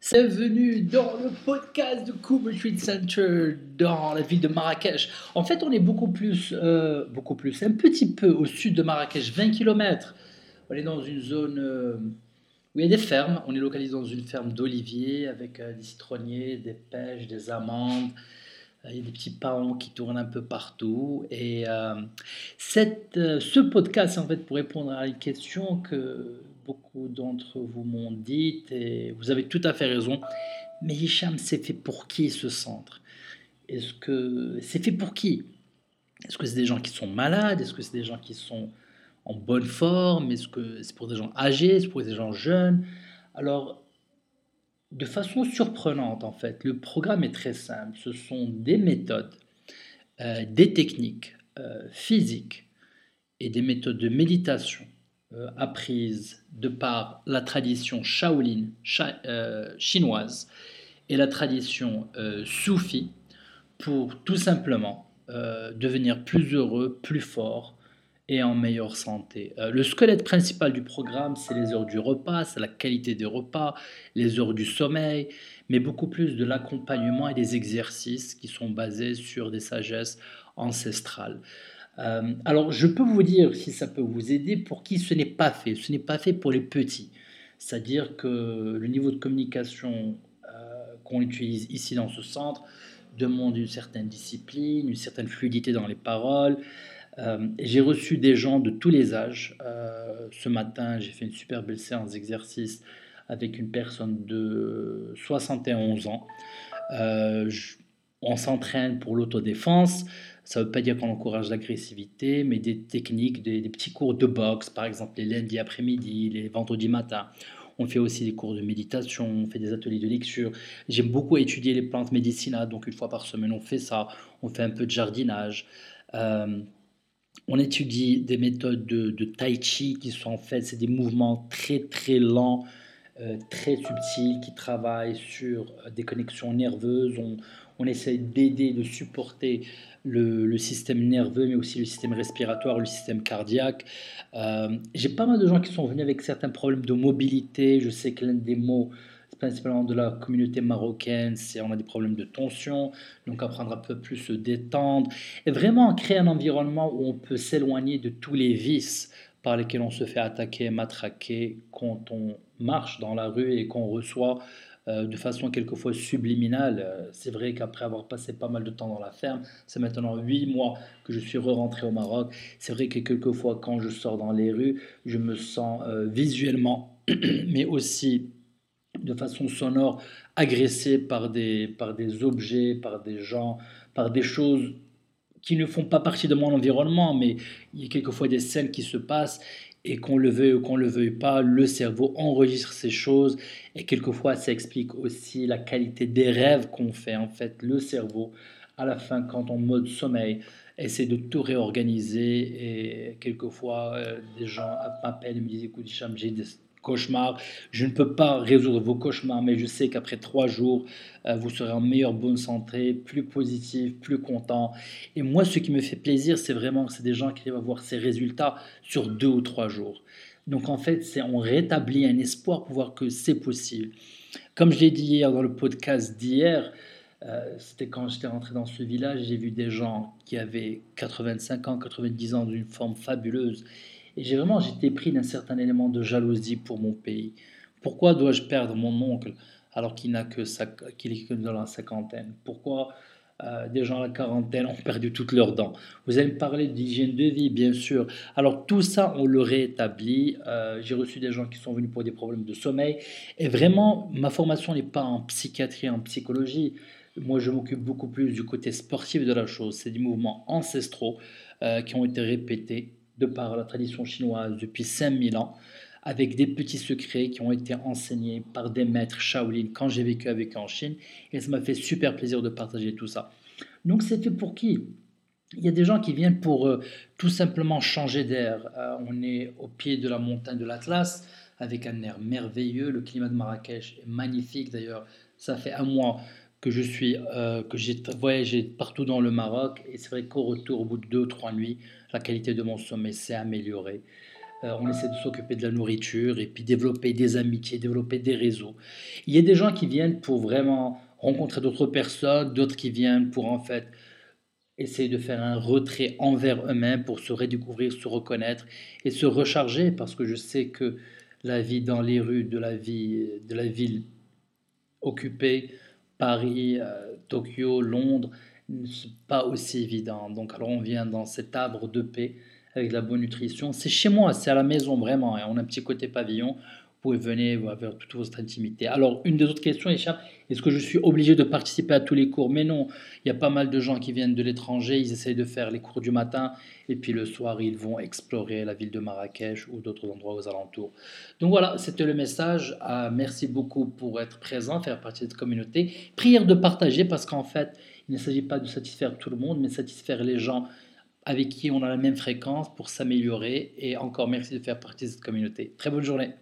Bienvenue dans le podcast de Kuba Street Center dans la ville de Marrakech. En fait, on est beaucoup plus, euh, beaucoup plus, un petit peu au sud de Marrakech, 20 km. On est dans une zone euh, où il y a des fermes. On est localisé dans une ferme d'oliviers avec euh, des citronniers, des pêches, des amandes. Il y a des petits paons qui tournent un peu partout. Et ce podcast, en fait, pour répondre à une question que beaucoup d'entre vous m'ont dit, et vous avez tout à fait raison, mais Hicham, c'est fait pour qui ce centre? Est-ce que c'est fait pour qui? Est-ce que c'est des gens qui sont malades? Est-ce que c'est des gens qui sont en bonne forme? Est-ce que c'est pour des gens âgés? Est-ce pour des gens jeunes? Alors, de façon surprenante, en fait, le programme est très simple. Ce sont des méthodes, euh, des techniques euh, physiques et des méthodes de méditation euh, apprise de par la tradition Shaolin euh, chinoise et la tradition euh, soufie pour tout simplement devenir plus heureux, plus fort et en meilleure santé. le squelette principal du programme, c'est les heures du repas, c'est la qualité des repas, les heures du sommeil, mais beaucoup plus de l'accompagnement et des exercices qui sont basés sur des sagesses ancestrales. Euh, alors, je peux vous dire, si ça peut vous aider, pour qui ce n'est pas fait. Ce n'est pas fait pour les petits. C'est-à-dire que le niveau de communication euh, qu'on utilise ici dans ce centre demande une certaine discipline, une certaine fluidité dans les paroles. Euh, j'ai reçu des gens de tous les âges. ce matin, j'ai fait une super belle séance d'exercice avec une personne de 71 ans. on s'entraîne pour l'autodéfense. Ça ne veut pas dire qu'on encourage l'agressivité, mais des techniques, des, petits cours de boxe, par exemple les lundis après-midi, les vendredis matin. On fait aussi des cours de méditation, on fait des ateliers de lecture. J'aime beaucoup étudier les plantes médicinales, donc une fois par semaine on fait ça. On fait un peu de jardinage. Euh, on étudie des méthodes de, tai chi qui sont en fait, c'est des mouvements très très lents, euh, très subtils, qui travaillent sur euh, des connexions nerveuses. On, on essaie d'aider, de supporter le, système nerveux, mais aussi le système respiratoire, le système cardiaque. Euh, j'ai pas mal de gens qui sont venus avec certains problèmes de mobilité. Je sais que l'un des mots principalement de la communauté marocaine, c'est on a des problèmes de tension, donc apprendre un peu plus se détendre, et vraiment créer un environnement où on peut s'éloigner de tous les vices par lesquels on se fait attaquer, matraquer quand on marche dans la rue et qu'on reçoit euh, de façon quelquefois subliminale. Euh, c'est vrai qu'après avoir passé pas mal de temps dans la ferme, c'est maintenant huit mois que je suis re-rentré au Maroc. C'est vrai que quelquefois quand je sors dans les rues, je me sens euh, visuellement, mais aussi de façon sonore, agressé par des, par des objets, par des gens, par des choses qui ne font pas partie de mon environnement, mais il y a quelquefois des scènes qui se passent et qu'on le veuille ou qu'on le veuille pas, le cerveau enregistre ces choses et quelquefois ça explique aussi la qualité des rêves qu'on fait. En fait, le cerveau, à la fin, quand on mode sommeil, essaie de tout réorganiser et quelquefois euh, des gens m'appellent et me disent écoute, j'ai des cauchemars. Je ne peux pas résoudre vos cauchemars, mais je sais qu'après trois jours, euh, vous serez en meilleure bonne santé, plus positif, plus content. Et moi, ce qui me fait plaisir, c'est vraiment que c'est des gens qui à voir ces résultats sur deux ou trois jours. Donc en fait, c'est on rétablit un espoir pour voir que c'est possible. Comme je l'ai dit hier dans le podcast d'hier, euh, c'était quand j'étais rentré dans ce village, j'ai vu des gens qui avaient 85 ans, 90 ans d'une forme fabuleuse et j'ai vraiment j'étais pris d'un certain élément de jalousie pour mon pays. Pourquoi dois-je perdre mon oncle alors qu'il n'a que qu'il est que dans la cinquantaine? Pourquoi euh, des gens à la quarantaine ont perdu toutes leurs dents? Vous allez me parler d'hygiène de vie, bien sûr. Alors tout ça, on le rétablit. Euh, j'ai reçu des gens qui sont venus pour des problèmes de sommeil. Et vraiment, ma formation n'est pas en psychiatrie, en psychologie. Moi, je m'occupe beaucoup plus du côté sportif de la chose. C'est des mouvements ancestraux euh, qui ont été répétés de par la tradition chinoise depuis 5000 ans, avec des petits secrets qui ont été enseignés par des maîtres Shaolin quand j'ai vécu avec eux en Chine. Et ça m'a fait super plaisir de partager tout ça. Donc c'est pour qui? Il y a des gens qui viennent pour euh, tout simplement changer d'air. Euh, on est au pied de la montagne de l'Atlas avec un air merveilleux. Le climat de Marrakech est magnifique d'ailleurs. Ça fait un mois que je suis, euh, que j'ai voyagé partout dans le Maroc et c'est vrai qu'au retour, au bout de deux trois nuits, la qualité de mon sommeil s'est améliorée. Euh, on essaie de s'occuper de la nourriture et puis développer des amitiés, développer des réseaux. Il y a des gens qui viennent pour vraiment rencontrer d'autres personnes, d'autres qui viennent pour en fait essayer de faire un retrait envers eux-mêmes pour se redécouvrir, se reconnaître et se recharger parce que je sais que la vie dans les rues de la, vie, de la ville occupée, Paris, euh, Tokyo, Londres, n'est pas aussi évident. Donc alors on vient dans cet arbre de paix avec la bonne nutrition. C'est chez moi, c'est à la maison vraiment. Et on a un petit côté pavillon. Vous pouvez venir avoir toute votre intimité. Alors, une des autres questions, est-ce que je suis obligé de participer à tous les cours? Mais non, il y a pas mal de gens qui viennent de l'étranger, ils essayent de faire les cours du matin, et puis le soir, ils vont explorer la ville de Marrakech ou d'autres endroits aux alentours. Donc voilà, c'était le message. Ah, merci beaucoup pour être présent, faire partie de cette communauté. Prière de partager, parce qu'en fait, il ne s'agit pas de satisfaire tout le monde, mais de satisfaire les gens avec qui on a la même fréquence pour s'améliorer. Et encore merci de faire partie de cette communauté. Très bonne journée.